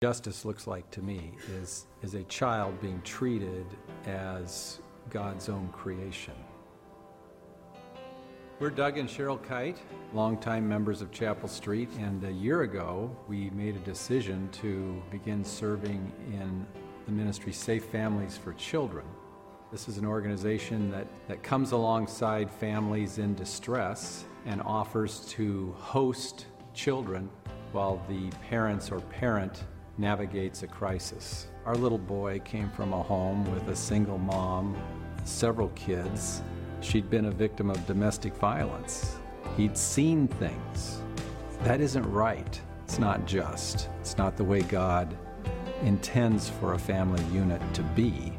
justice looks like to me is, is a child being treated as God's own creation. We're Doug and Cheryl Kite, longtime members of Chapel Street, and a year ago we made a decision to begin serving in the ministry Safe Families for Children. This is an organization that, that comes alongside families in distress and offers to host children while the parents or parent navigates a crisis. Our little boy came from a home with a single mom, several kids. She'd been a victim of domestic violence. He'd seen things. That isn't right. It's not just. It's not the way God intends for a family unit to be.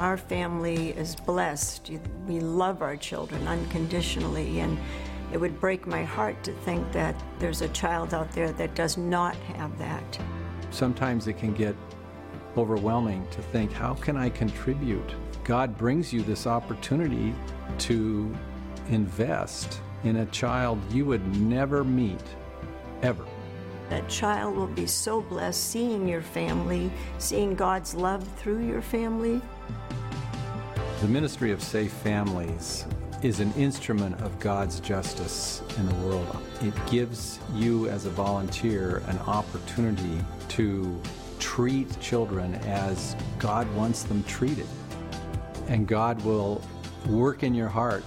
Our family is blessed. We love our children unconditionally, and it would break my heart to think that there's a child out there that does not have that. Sometimes it can get overwhelming to think, how can I contribute? God brings you this opportunity to invest in a child you would never meet, ever. That child will be so blessed seeing your family, seeing God's love through your family. The Ministry of Safe Families is an instrument of God's justice in the world. It gives you, as a volunteer, an opportunity to treat children as God wants them treated. And God will work in your heart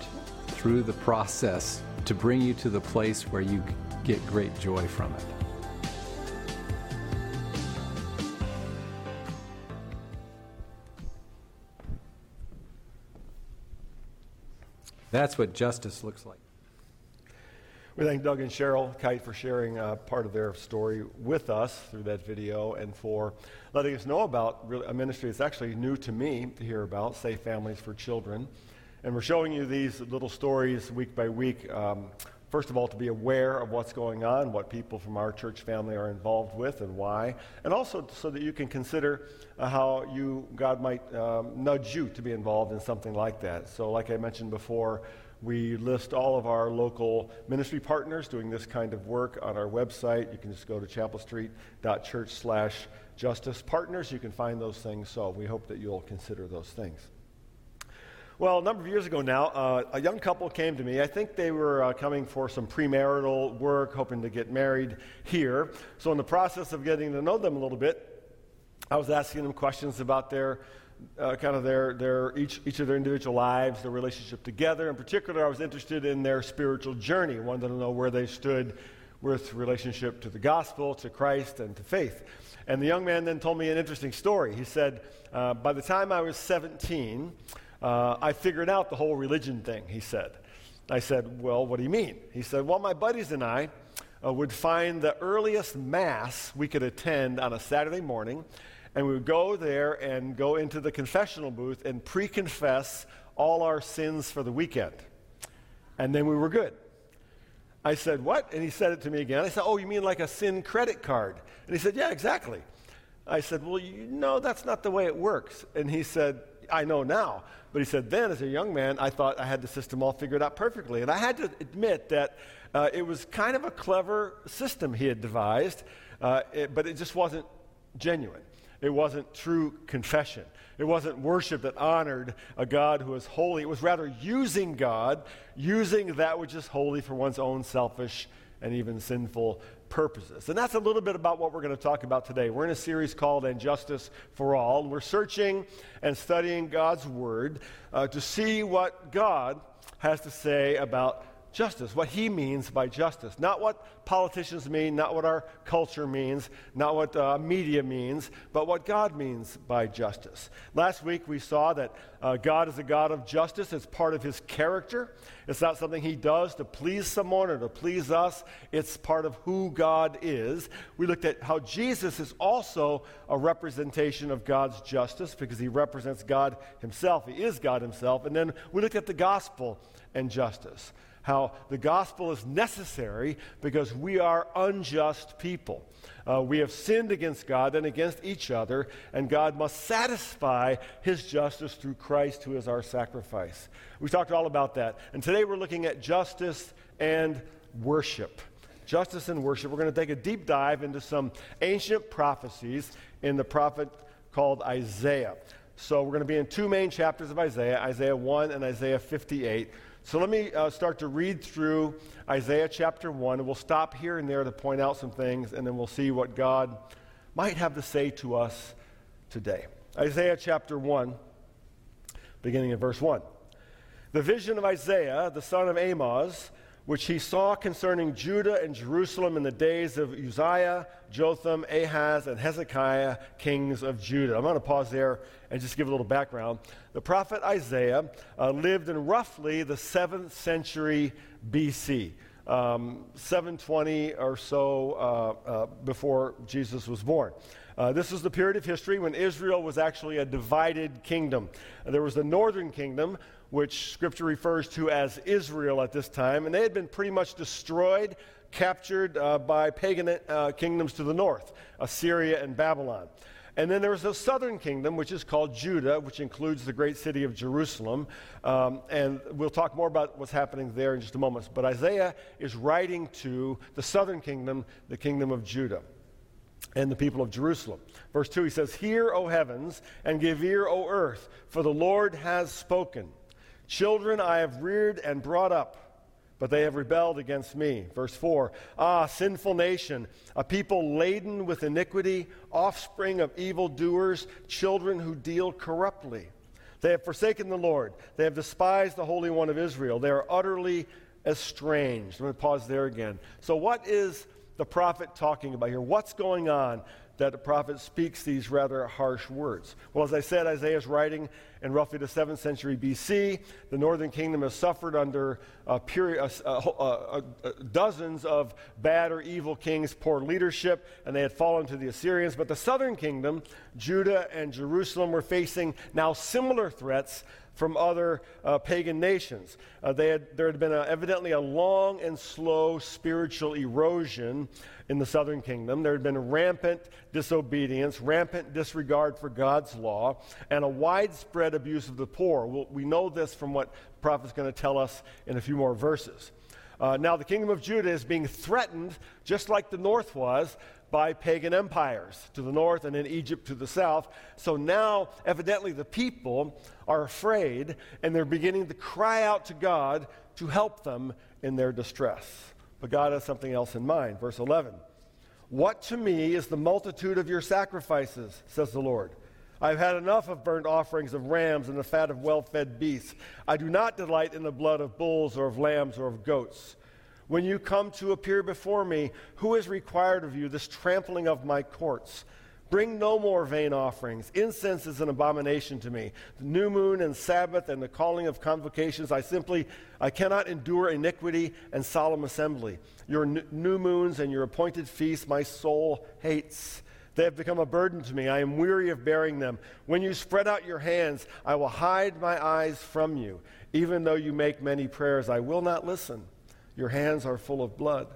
through the process to bring you to the place where you get great joy from it. That's what justice looks like. We thank Doug and Cheryl Kite for sharing uh, part of their story with us through that video and for letting us know about a ministry that's actually new to me to hear about, Safe Families for Children. And we're showing you these little stories week by week. Um, first of all, to be aware of what's going on, what people from our church family are involved with, and why, and also so that you can consider uh, how you God might um, nudge you to be involved in something like that. So, like I mentioned before, we list all of our local ministry partners doing this kind of work on our website. You can just go to chapelstreet.church slash justice partners. You can find those things. So we hope that you'll consider those things. Well, a number of years ago now, uh, a young couple came to me. I think they were uh, coming for some premarital work, hoping to get married here. So, in the process of getting to know them a little bit, I was asking them questions about their uh, kind of their, their each, each of their individual lives, their relationship together. In particular, I was interested in their spiritual journey. Wanted to know where they stood with relationship to the gospel, to Christ, and to faith. And the young man then told me an interesting story. He said, uh, by the time I was 17, uh, I figured out the whole religion thing, he said. I said, Well, what do you mean? He said, Well, my buddies and I uh, would find the earliest Mass we could attend on a Saturday morning, and we would go there and go into the confessional booth and pre confess all our sins for the weekend. And then we were good. I said, What? And he said it to me again. I said, Oh, you mean like a sin credit card? And he said, Yeah, exactly. I said, Well, you know, that's not the way it works. And he said, I know now. But he said, then as a young man, I thought I had the system all figured out perfectly. And I had to admit that uh, it was kind of a clever system he had devised, uh, it, but it just wasn't genuine. It wasn't true confession. It wasn't worship that honored a God who is holy. It was rather using God, using that which is holy for one's own selfish and even sinful purposes. And that's a little bit about what we're going to talk about today. We're in a series called And Justice for All, and we're searching and studying God's Word uh, to see what God has to say about justice, what he means by justice. Not what politicians mean, not what our culture means, not what uh, media means, but what God means by justice. Last week we saw that uh, God is a God of justice. It's part of his character. It's not something he does to please someone or to please us, it's part of who God is. We looked at how Jesus is also a representation of God's justice because he represents God himself. He is God himself. And then we looked at the gospel and justice how the gospel is necessary because we are unjust people. Uh, we have sinned against God and against each other, and God must satisfy his justice through Christ, who is our sacrifice. We talked all about that. And today we're looking at justice and worship. justice and worship. We're going to take a deep dive into some ancient prophecies in the prophet called Isaiah. So we're going to be in two main chapters of Isaiah Isaiah 1 and Isaiah 58. So let me uh, start to read through Isaiah chapter 1, and we'll stop here and there to point out some things, and then we'll see what God might have to say to us today. Isaiah chapter 1, beginning in verse 1. The vision of Isaiah, the son of Amoz, which he saw concerning Judah and Jerusalem in the days of Uzziah, Jotham, Ahaz, and Hezekiah, kings of Judah. I'm going to pause there and just give a little background. The prophet Isaiah uh, lived in roughly the 7th century BC. Um, 720 or so uh, uh, before Jesus was born. Uh, this is the period of history when Israel was actually a divided kingdom. There was the northern kingdom, which scripture refers to as Israel at this time, and they had been pretty much destroyed, captured uh, by pagan uh, kingdoms to the north, Assyria and Babylon. And then there was the southern kingdom, which is called Judah, which includes the great city of Jerusalem. Um, and we'll talk more about what's happening there in just a moment. But Isaiah is writing to the southern kingdom, the kingdom of Judah and the people of Jerusalem. Verse 2, he says, Hear, O heavens, and give ear, O earth, for the Lord has spoken. Children I have reared and brought up, but they have rebelled against me. Verse 4 Ah, sinful nation, a people laden with iniquity, offspring of evildoers, children who deal corruptly. They have forsaken the Lord. They have despised the Holy One of Israel. They are utterly estranged. Let me pause there again. So, what is the prophet talking about here? What's going on that the prophet speaks these rather harsh words? Well, as I said, Isaiah is writing in roughly the 7th century BC. The northern kingdom has suffered under a period, dozens of bad or evil kings, poor leadership, and they had fallen to the Assyrians. But the southern kingdom, Judah and Jerusalem, were facing now similar threats from other uh, pagan nations. Uh, had, there had been a, evidently a long and slow spiritual erosion in the southern kingdom. There had been rampant disobedience, rampant disregard for God's law, and a widespread abuse of the poor. We'll, we know this from what the prophet's going to tell us in a few more verses. Uh, now, the kingdom of Judah is being threatened, just like the north was, by pagan empires to the north and in Egypt to the south. So now, evidently, the people are afraid and they're beginning to cry out to God to help them in their distress. But God has something else in mind. Verse 11 What to me is the multitude of your sacrifices, says the Lord? I've had enough of burnt offerings of rams and the fat of well fed beasts. I do not delight in the blood of bulls or of lambs or of goats. When you come to appear before me, who is required of you this trampling of my courts? Bring no more vain offerings. Incense is an abomination to me. The new moon and Sabbath and the calling of convocations, I simply, I cannot endure iniquity and solemn assembly. Your n- new moons and your appointed feasts, my soul hates. They have become a burden to me. I am weary of bearing them. When you spread out your hands, I will hide my eyes from you. Even though you make many prayers, I will not listen. Your hands are full of blood.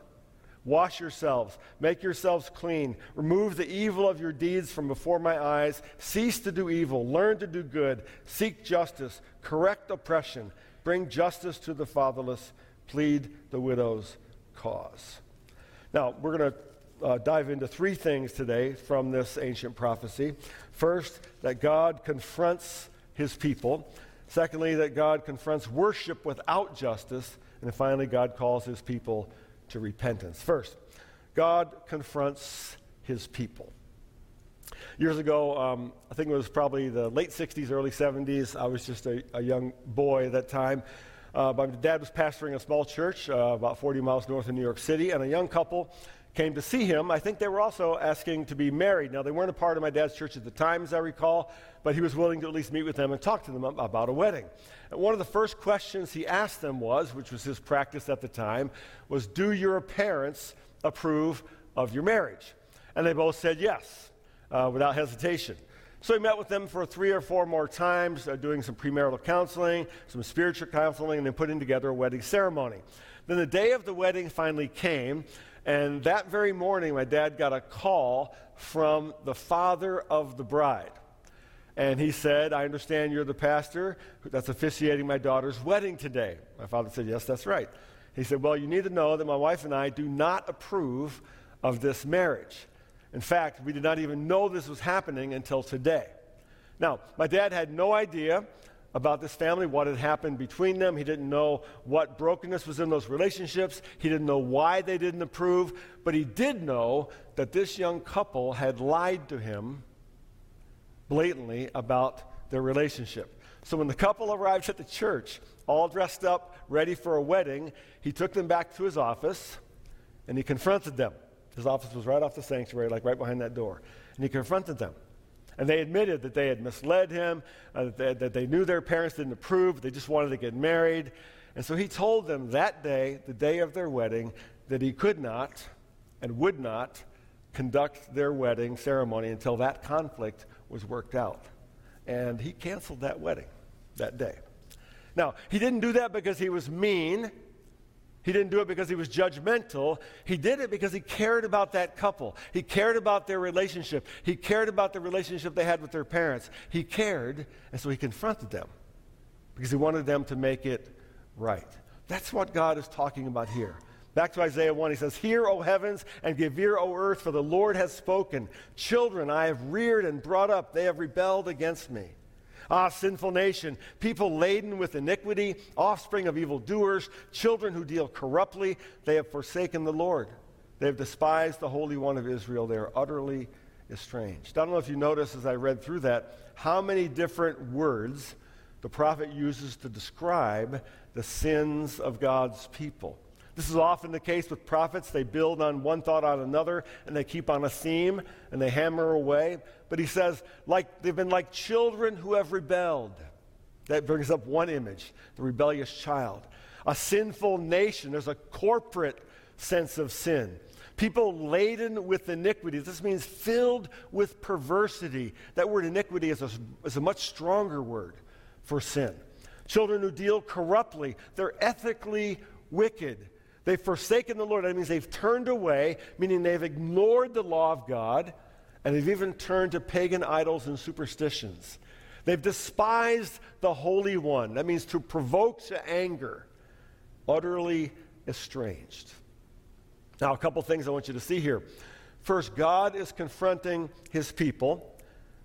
Wash yourselves, make yourselves clean, remove the evil of your deeds from before my eyes. Cease to do evil, learn to do good, seek justice, correct oppression, bring justice to the fatherless, plead the widow's cause. Now, we're going to uh, dive into three things today from this ancient prophecy. First, that God confronts his people. Secondly, that God confronts worship without justice. And finally, God calls his people to repentance. First, God confronts his people. Years ago, um, I think it was probably the late 60s, early 70s, I was just a, a young boy at that time. Uh, my dad was pastoring a small church uh, about 40 miles north of New York City, and a young couple came to see him. I think they were also asking to be married. Now, they weren't a part of my dad's church at the time, as I recall, but he was willing to at least meet with them and talk to them about a wedding. And one of the first questions he asked them was, which was his practice at the time, was Do your parents approve of your marriage? And they both said yes, uh, without hesitation. So he met with them for three or four more times, uh, doing some premarital counseling, some spiritual counseling, and then putting together a wedding ceremony. Then the day of the wedding finally came, and that very morning, my dad got a call from the father of the bride. And he said, I understand you're the pastor that's officiating my daughter's wedding today. My father said, Yes, that's right. He said, Well, you need to know that my wife and I do not approve of this marriage. In fact, we did not even know this was happening until today. Now, my dad had no idea about this family, what had happened between them. He didn't know what brokenness was in those relationships. He didn't know why they didn't approve. But he did know that this young couple had lied to him blatantly about their relationship. So when the couple arrived at the church, all dressed up, ready for a wedding, he took them back to his office and he confronted them. His office was right off the sanctuary, like right behind that door. And he confronted them. And they admitted that they had misled him, uh, that, they, that they knew their parents didn't approve, they just wanted to get married. And so he told them that day, the day of their wedding, that he could not and would not conduct their wedding ceremony until that conflict was worked out. And he canceled that wedding that day. Now, he didn't do that because he was mean. He didn't do it because he was judgmental. He did it because he cared about that couple. He cared about their relationship. He cared about the relationship they had with their parents. He cared, and so he confronted them because he wanted them to make it right. That's what God is talking about here. Back to Isaiah 1, he says, Hear, O heavens, and give ear, O earth, for the Lord has spoken. Children I have reared and brought up, they have rebelled against me. Ah, sinful nation, people laden with iniquity, offspring of evildoers, children who deal corruptly, they have forsaken the Lord. They have despised the Holy One of Israel. They are utterly estranged. I don't know if you noticed as I read through that how many different words the prophet uses to describe the sins of God's people. This is often the case with prophets. They build on one thought on another, and they keep on a theme, and they hammer away. But he says, like they've been like children who have rebelled. That brings up one image, the rebellious child. A sinful nation. There's a corporate sense of sin. People laden with iniquity. This means filled with perversity. That word iniquity is a, is a much stronger word for sin. Children who deal corruptly. They're ethically wicked. They've forsaken the Lord. That means they've turned away, meaning they've ignored the law of God, and they've even turned to pagan idols and superstitions. They've despised the Holy One. That means to provoke to anger, utterly estranged. Now, a couple things I want you to see here. First, God is confronting his people,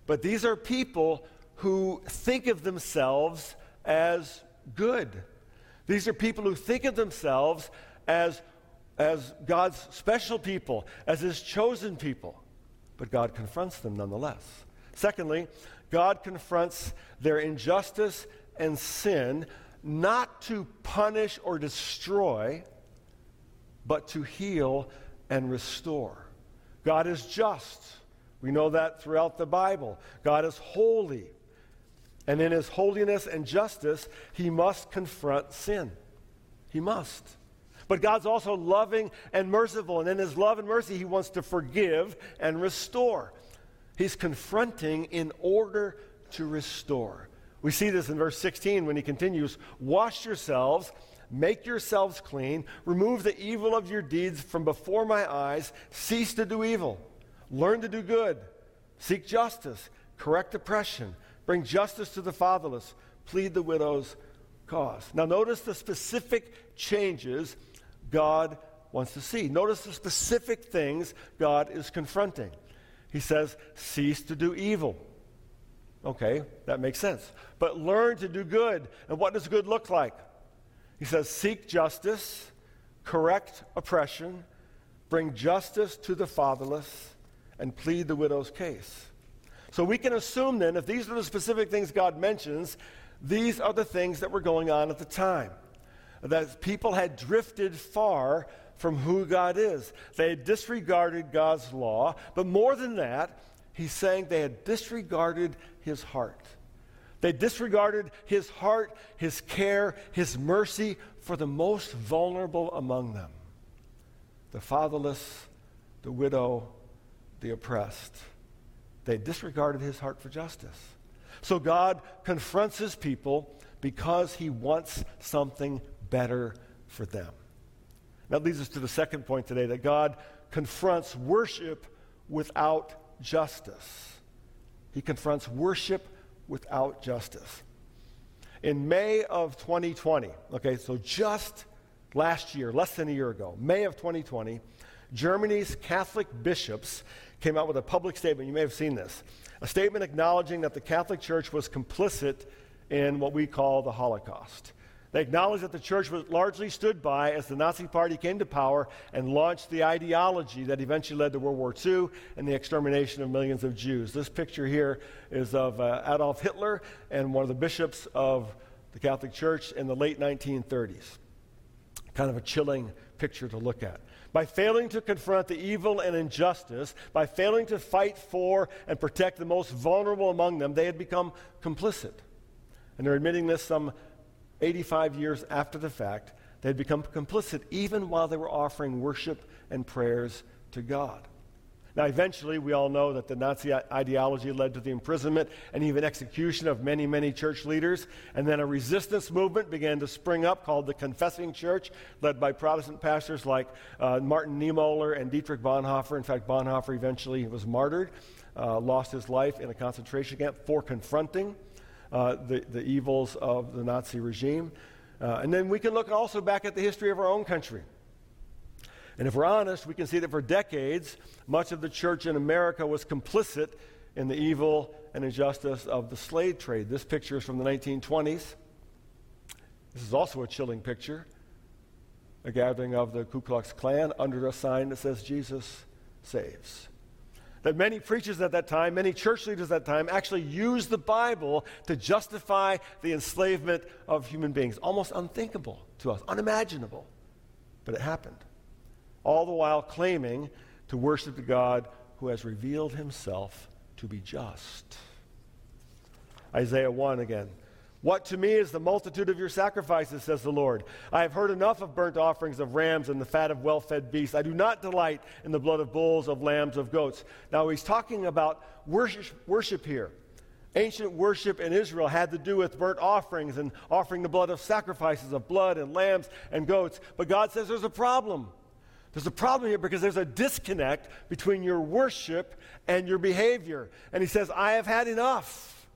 but these are people who think of themselves as good. These are people who think of themselves as, as God's special people, as his chosen people. But God confronts them nonetheless. Secondly, God confronts their injustice and sin not to punish or destroy, but to heal and restore. God is just. We know that throughout the Bible. God is holy. And in his holiness and justice, he must confront sin. He must. But God's also loving and merciful. And in his love and mercy, he wants to forgive and restore. He's confronting in order to restore. We see this in verse 16 when he continues Wash yourselves, make yourselves clean, remove the evil of your deeds from before my eyes, cease to do evil, learn to do good, seek justice, correct oppression, bring justice to the fatherless, plead the widow's cause. Now, notice the specific changes God wants to see. Notice the specific things God is confronting. He says, cease to do evil. Okay, that makes sense. But learn to do good. And what does good look like? He says, seek justice, correct oppression, bring justice to the fatherless, and plead the widow's case. So we can assume then, if these are the specific things God mentions, these are the things that were going on at the time that people had drifted far from who God is. They had disregarded God's law, but more than that, he's saying they had disregarded his heart. They disregarded his heart, his care, his mercy for the most vulnerable among them the fatherless, the widow, the oppressed. They disregarded his heart for justice. So God confronts his people because he wants something better for them. That leads us to the second point today that God confronts worship without justice. He confronts worship without justice. In May of 2020, okay, so just last year, less than a year ago, May of 2020, Germany's Catholic bishops came out with a public statement. You may have seen this. A statement acknowledging that the Catholic Church was complicit in what we call the Holocaust. They acknowledged that the church was largely stood by as the Nazi Party came to power and launched the ideology that eventually led to World War II and the extermination of millions of Jews. This picture here is of uh, Adolf Hitler and one of the bishops of the Catholic Church in the late 1930s. Kind of a chilling picture to look at. By failing to confront the evil and injustice, by failing to fight for and protect the most vulnerable among them, they had become complicit. And they're admitting this some 85 years after the fact, they had become complicit even while they were offering worship and prayers to God. Now, eventually, we all know that the Nazi ideology led to the imprisonment and even execution of many, many church leaders. And then a resistance movement began to spring up called the Confessing Church, led by Protestant pastors like uh, Martin Niemöller and Dietrich Bonhoeffer. In fact, Bonhoeffer eventually was martyred, uh, lost his life in a concentration camp for confronting uh, the, the evils of the Nazi regime. Uh, and then we can look also back at the history of our own country. And if we're honest, we can see that for decades, much of the church in America was complicit in the evil and injustice of the slave trade. This picture is from the 1920s. This is also a chilling picture a gathering of the Ku Klux Klan under a sign that says, Jesus saves that many preachers at that time, many church leaders at that time, actually used the Bible to justify the enslavement of human beings. Almost unthinkable to us, unimaginable. But it happened. All the while claiming to worship the God who has revealed himself to be just. Isaiah 1 again. What to me is the multitude of your sacrifices, says the Lord. I have heard enough of burnt offerings of rams and the fat of well fed beasts. I do not delight in the blood of bulls, of lambs, of goats. Now he's talking about worship, worship here. Ancient worship in Israel had to do with burnt offerings and offering the blood of sacrifices of blood and lambs and goats. But God says there's a problem. There's a problem here because there's a disconnect between your worship and your behavior. And he says, I have had enough.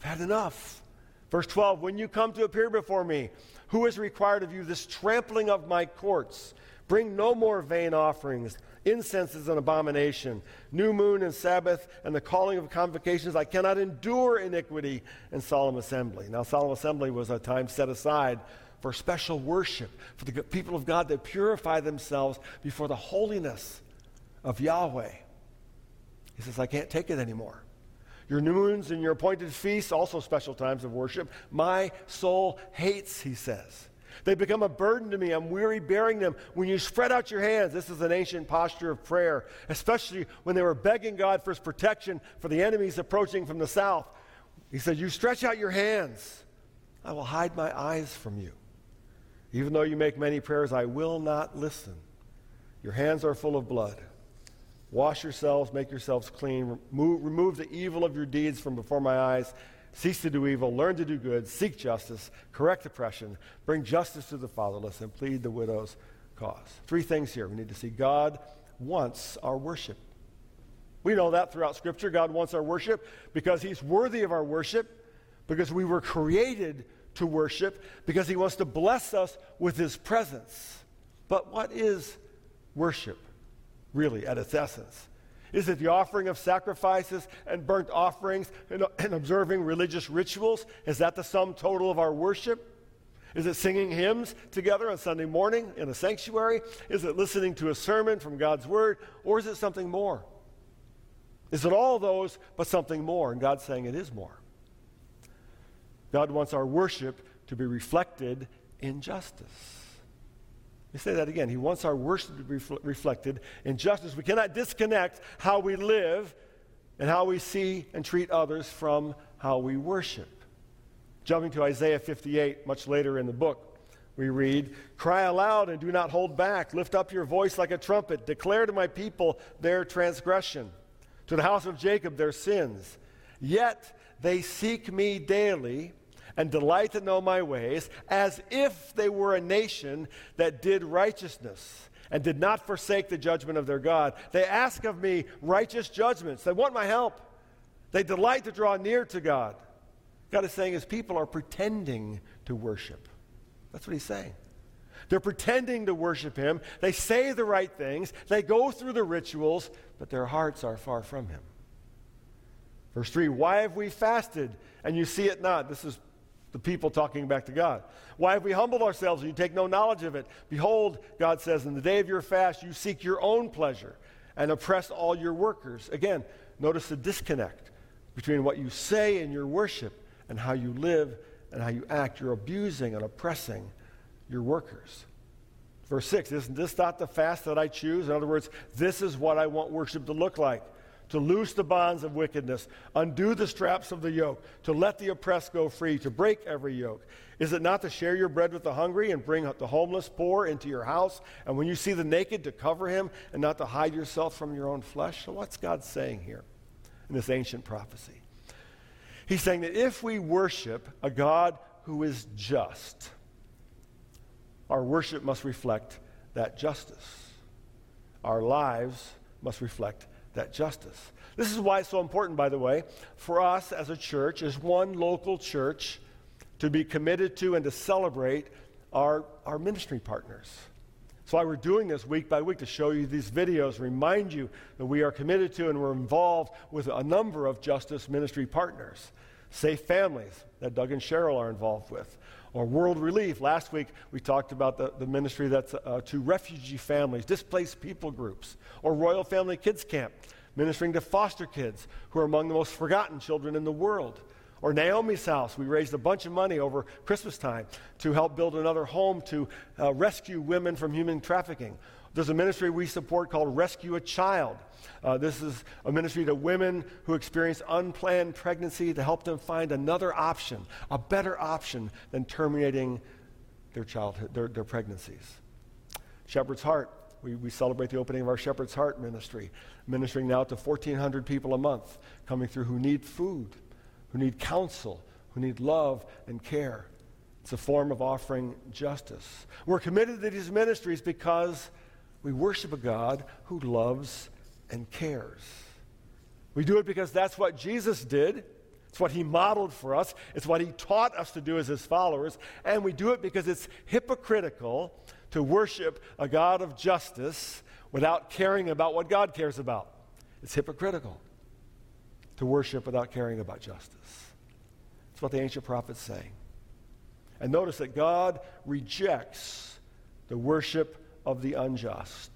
I've had enough. Verse 12, when you come to appear before me, who has required of you this trampling of my courts? Bring no more vain offerings. Incense is an abomination. New moon and Sabbath and the calling of convocations. I cannot endure iniquity and solemn assembly. Now, solemn assembly was a time set aside for special worship, for the people of God to purify themselves before the holiness of Yahweh. He says, I can't take it anymore your new moons and your appointed feasts, also special times of worship, my soul hates, he says. They become a burden to me. I'm weary bearing them. When you spread out your hands, this is an ancient posture of prayer, especially when they were begging God for his protection for the enemies approaching from the south. He said, You stretch out your hands, I will hide my eyes from you. Even though you make many prayers, I will not listen. Your hands are full of blood. Wash yourselves, make yourselves clean. Remove, remove, the evil of your deeds from before my eyes. Cease to do evil, learn to do good, seek justice, correct oppression, bring justice to the fatherless, and plead the widow's cause. Three things here. We need to see God wants our worship. We know that throughout Scripture. God wants our worship because He's worthy of our worship, because we were created to worship, because He wants to bless us with His presence. But what is worship? Really, at its essence? Is it the offering of sacrifices and burnt offerings and, and, observing religious rituals? Is that the sum total of our worship? Is it singing hymns together on Sunday morning in a sanctuary? Is it listening to a sermon from God's Word? Or is it something more? Is it all those, but something more? And God's saying it is more. God wants our worship to be reflected in justice. Let me say that again. He wants our worship to be reflected in justice. We cannot disconnect how we live and how we see and treat others from how we worship. Jumping to Isaiah 58, much later in the book, we read, Cry aloud and do not hold back. Lift up your voice like a trumpet. Declare to my people their transgression, to the house of Jacob their sins. Yet they seek me daily and delight to know my ways, as if they were a nation that did righteousness and did not forsake the judgment of their God. They ask of me righteous judgments. They want my help. They delight to draw near to God. God is saying his people are pretending to worship. That's what he's saying. They're pretending to worship Him. They say the right things. They go through the rituals, but their hearts are far from Him. Verse 3 Why have we fasted and you see it not? This is the people talking back to God. Why have we humbled ourselves and you take no knowledge of it? Behold, God says, in the day of your fast, you seek your own pleasure and oppress all your workers. Again, notice the disconnect between what you say in your worship and how you live and how you act. You're abusing and oppressing your workers. Verse 6 Isn't this not the fast that I choose? In other words, this is what I want worship to look like to loose the bonds of wickedness, undo the straps of the yoke, to let the oppressed go free, to break every yoke. Is it not to share your bread with the hungry and bring the homeless poor into your house? And when you see the naked, to cover him and not to hide yourself from your own flesh? So, what's God saying here in this ancient prophecy? He's saying that if we worship a God who is just, our worship must reflect that justice. Our lives must reflect that justice. This is why it's so important, by the way, for us as a church, as one local church, to be committed to and to celebrate our, our ministry partners. That's why we're doing this week by week to show you these videos, remind you that we are committed to and we're involved with a number of justice ministry partners. Safe Families that Doug and Cheryl are involved with or World Relief. Last week, we talked about the, the ministry that's uh, to refugee families, displaced people groups, or Royal Family Kids Camp, ministering to foster kids who are among the most forgotten children in the world. Or Naomi's House, we raised a bunch of money over Christmas time to help build another home to uh, rescue women from human trafficking. There's a ministry we support called Rescue a Child. Uh, this is a ministry to women who experience unplanned pregnancy to help them find another option, a better option than terminating their childhood, their, their pregnancies. Shepherd's Heart, we, we celebrate the opening of our Shepherd's Heart ministry, ministering now to 1,400 people a month coming through who need food, who need counsel, who need love and care. It's a form of offering justice. We're committed to these ministries because we worship a God who loves and cares. We do it because that's what Jesus did. It's what he modeled for us. It's what he taught us to do as his followers. And we do it because it's hypocritical to worship a God of justice without caring about what God cares about. It's hypocritical to worship without caring about justice. It's what the ancient prophets say. And notice that God rejects the worship of the unjust.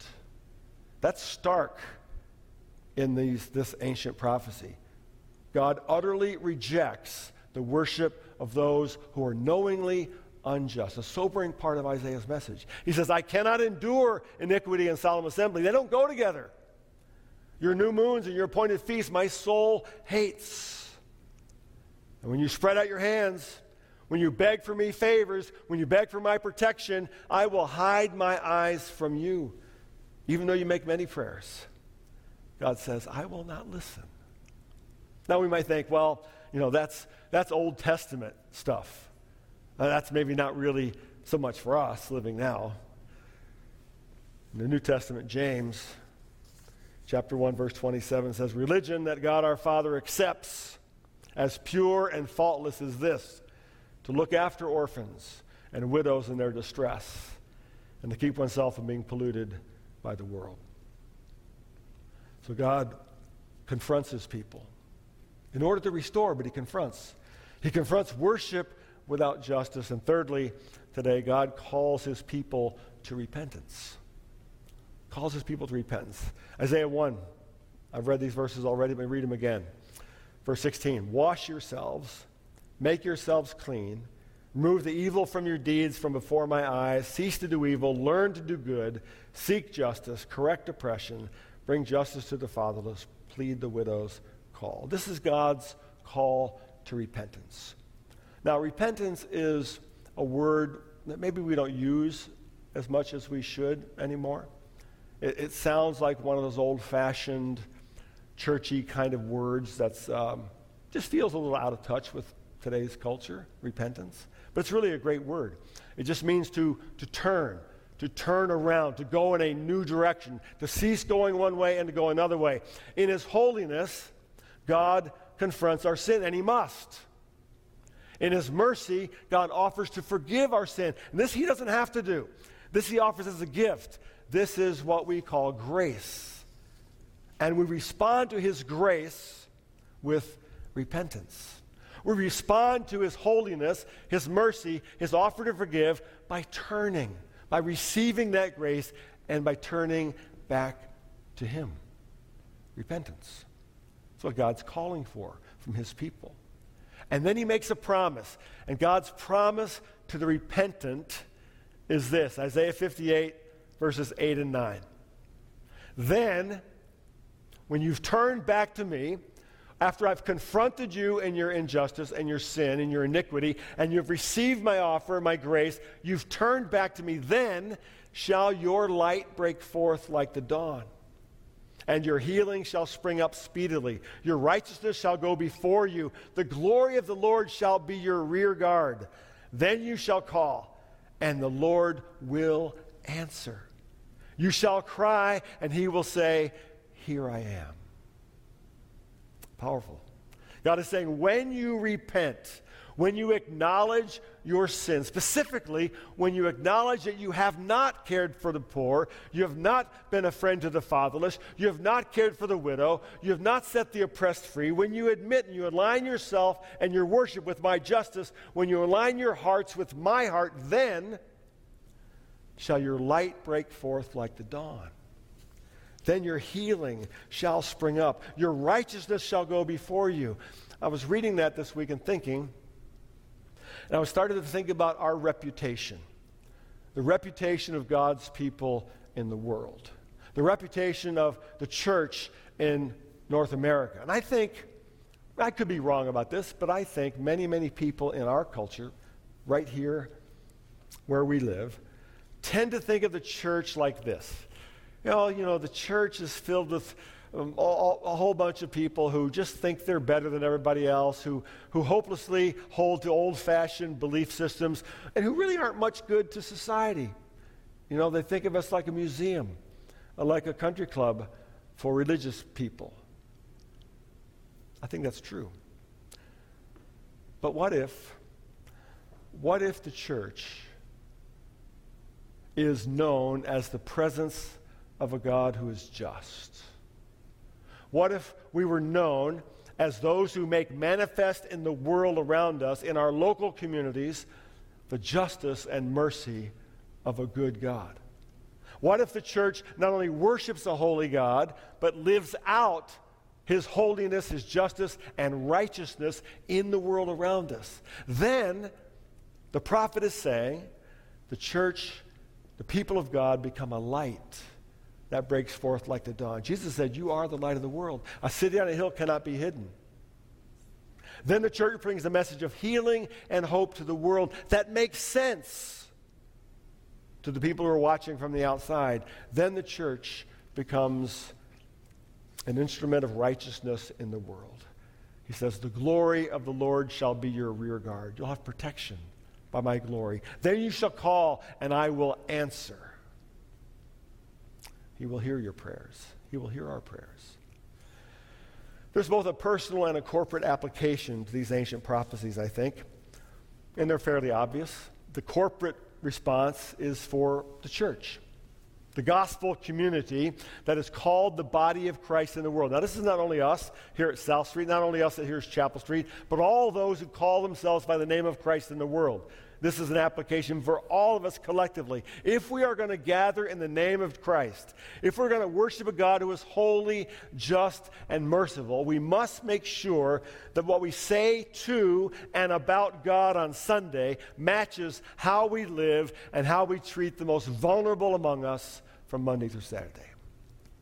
That's stark in these, this ancient prophecy. God utterly rejects the worship of those who are knowingly unjust. A sobering part of Isaiah's message. He says, I cannot endure iniquity and solemn assembly. They don't go together. Your new moons and your appointed feasts, my soul hates. And when you spread out your hands, when you beg for me favors, when you beg for my protection, I will hide my eyes from you. Even though you make many prayers, God says, I will not listen. Now we might think, well, you know, that's, that's Old Testament stuff. Uh, that's maybe not really so much for us living now. In the New Testament, James chapter 1, verse 27 says, Religion that God our Father accepts as pure and faultless is this to look after orphans and widows in their distress, and to keep oneself from being polluted by the world. So God confronts his people in order to restore, but he confronts. He confronts worship without justice. And thirdly, today, God calls his people to repentance. Calls his people to repentance. Isaiah 1, I've read these verses already, but read them again. Verse 16 Wash yourselves Make yourselves clean. Remove the evil from your deeds from before my eyes. Cease to do evil. Learn to do good. Seek justice. Correct oppression. Bring justice to the fatherless. Plead the widow's call. This is God's call to repentance. Now, repentance is a word that maybe we don't use as much as we should anymore. It, it sounds like one of those old fashioned, churchy kind of words that's um, just feels a little out of touch with today's culture, repentance. But it's really a great word. It just means to, to turn, to turn around, to go in a new direction, to cease going one way and to go another way. In His holiness, God confronts our sin, and He must. In His mercy, God offers to forgive our sin. And this He doesn't have to do. This he offers as a gift. This is what we call grace. And we respond to his grace with repentance. We respond to his holiness, his mercy, his offer to forgive by turning, by receiving that grace, and by turning back to him. Repentance. That's what God's calling for from his people. And then he makes a promise. And God's promise to the repentant is this Isaiah 58, verses 8 and 9. Then, when you've turned back to me, after I've confronted you in your injustice and your sin and your iniquity, and you've received my offer, my grace, you've turned back to me, then shall your light break forth like the dawn and your healing shall spring up speedily. Your righteousness shall go before you. The glory of the Lord shall be your rear guard. Then you shall call, and the Lord will answer. You shall cry, and he will say, Here I am. Powerful. God is saying, when you repent, when you acknowledge your sin, specifically when you acknowledge that you have not cared for the poor, you have not been a friend to the fatherless, you have not cared for the widow, you have not set the oppressed free, when you admit and you align yourself and your worship with my justice, when you align your hearts with my heart, then shall your light break forth like the dawn. Then your healing shall spring up. Your righteousness shall go before you. I was reading that this week and thinking, and I was starting to think about our reputation, the reputation of God's people in the world, the reputation of the church in North America. And I think, I could be wrong about this, but I think many, many people in our culture, right here where we live, tend to think of the church like this. Know, you know the church is filled with um, a, a, whole bunch of people who just think they're better than everybody else, who, who hopelessly hold to old fashioned belief systems, and who really aren't much good to society. You know, they think of us like a museum, uh, like a country club for religious people. I think that's true. But what if, what if the church is known as the presence of a God who is just? What if we were known as those who make manifest in the world around us, in our local communities, the justice and mercy of a good God? What if the church not only worships a holy God, but lives out his holiness, his justice, and righteousness in the world around us? Then the prophet is saying the church, the people of God, become a light that breaks forth like the dawn. Jesus said, You are the light of the world. A city on a hill cannot be hidden. Then the church brings a message of healing and hope to the world that makes sense to the people who are watching from the outside. Then the church becomes an instrument of righteousness in the world. He says, The glory of the Lord shall be your rear guard. You'll have protection by my glory. Then you shall call, and I will answer. He will hear your prayers. He will hear our prayers. There's both a personal and a corporate application to these ancient prophecies, I think, and they're fairly obvious. The corporate response is for the church, the gospel community that is called the body of Christ in the world. Now, this is not only us here at South Street, not only us at here's Chapel Street, but all those who call themselves by the name of Christ in the world. This is an application for all of us collectively. If we are going to gather in the name of Christ, if we're going to worship a God who is holy, just, and merciful, we must make sure that what we say to and about God on Sunday matches how we live and how we treat the most vulnerable among us from Monday through Saturday.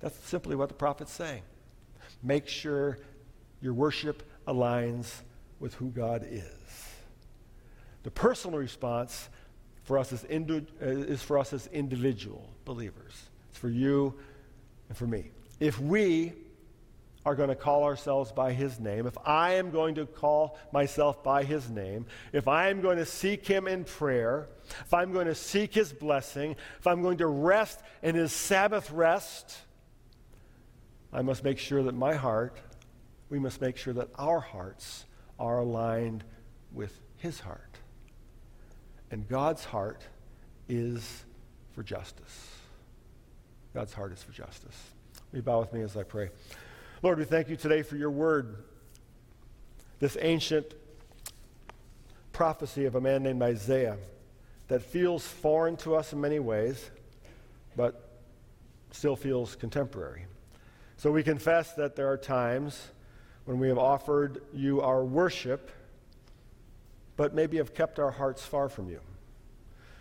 That's simply what the prophet's saying. Make sure your worship aligns with who God is. The personal response for us as indi- uh, is for us as individual believers. It's for you and for me. If we are going to call ourselves by his name, if I am going to call myself by his name, if I am going to seek him in prayer, if I'm going to seek his blessing, if I'm going to rest in his Sabbath rest, I must make sure that my heart, we must make sure that our hearts are aligned with his heart. And God's heart is for justice. God's heart is for justice. Will you bow with me as I pray? Lord, we thank you today for your word, this ancient prophecy of a man named Isaiah that feels foreign to us in many ways, but still feels contemporary. So we confess that there are times when we have offered you our worship, but maybe have kept our hearts far from you.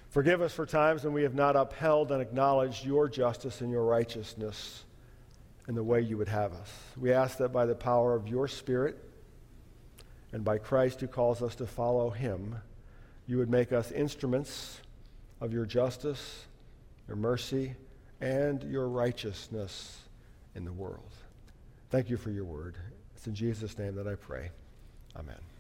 Forgive us for times when we have not upheld and acknowledged your justice and your righteousness in the way you would have us. We ask that by the power of your Spirit and by Christ who calls us to follow him, you would make us instruments of your justice, your mercy, and your righteousness in the world. Thank you for your word. It's in Jesus' name that I pray. Amen.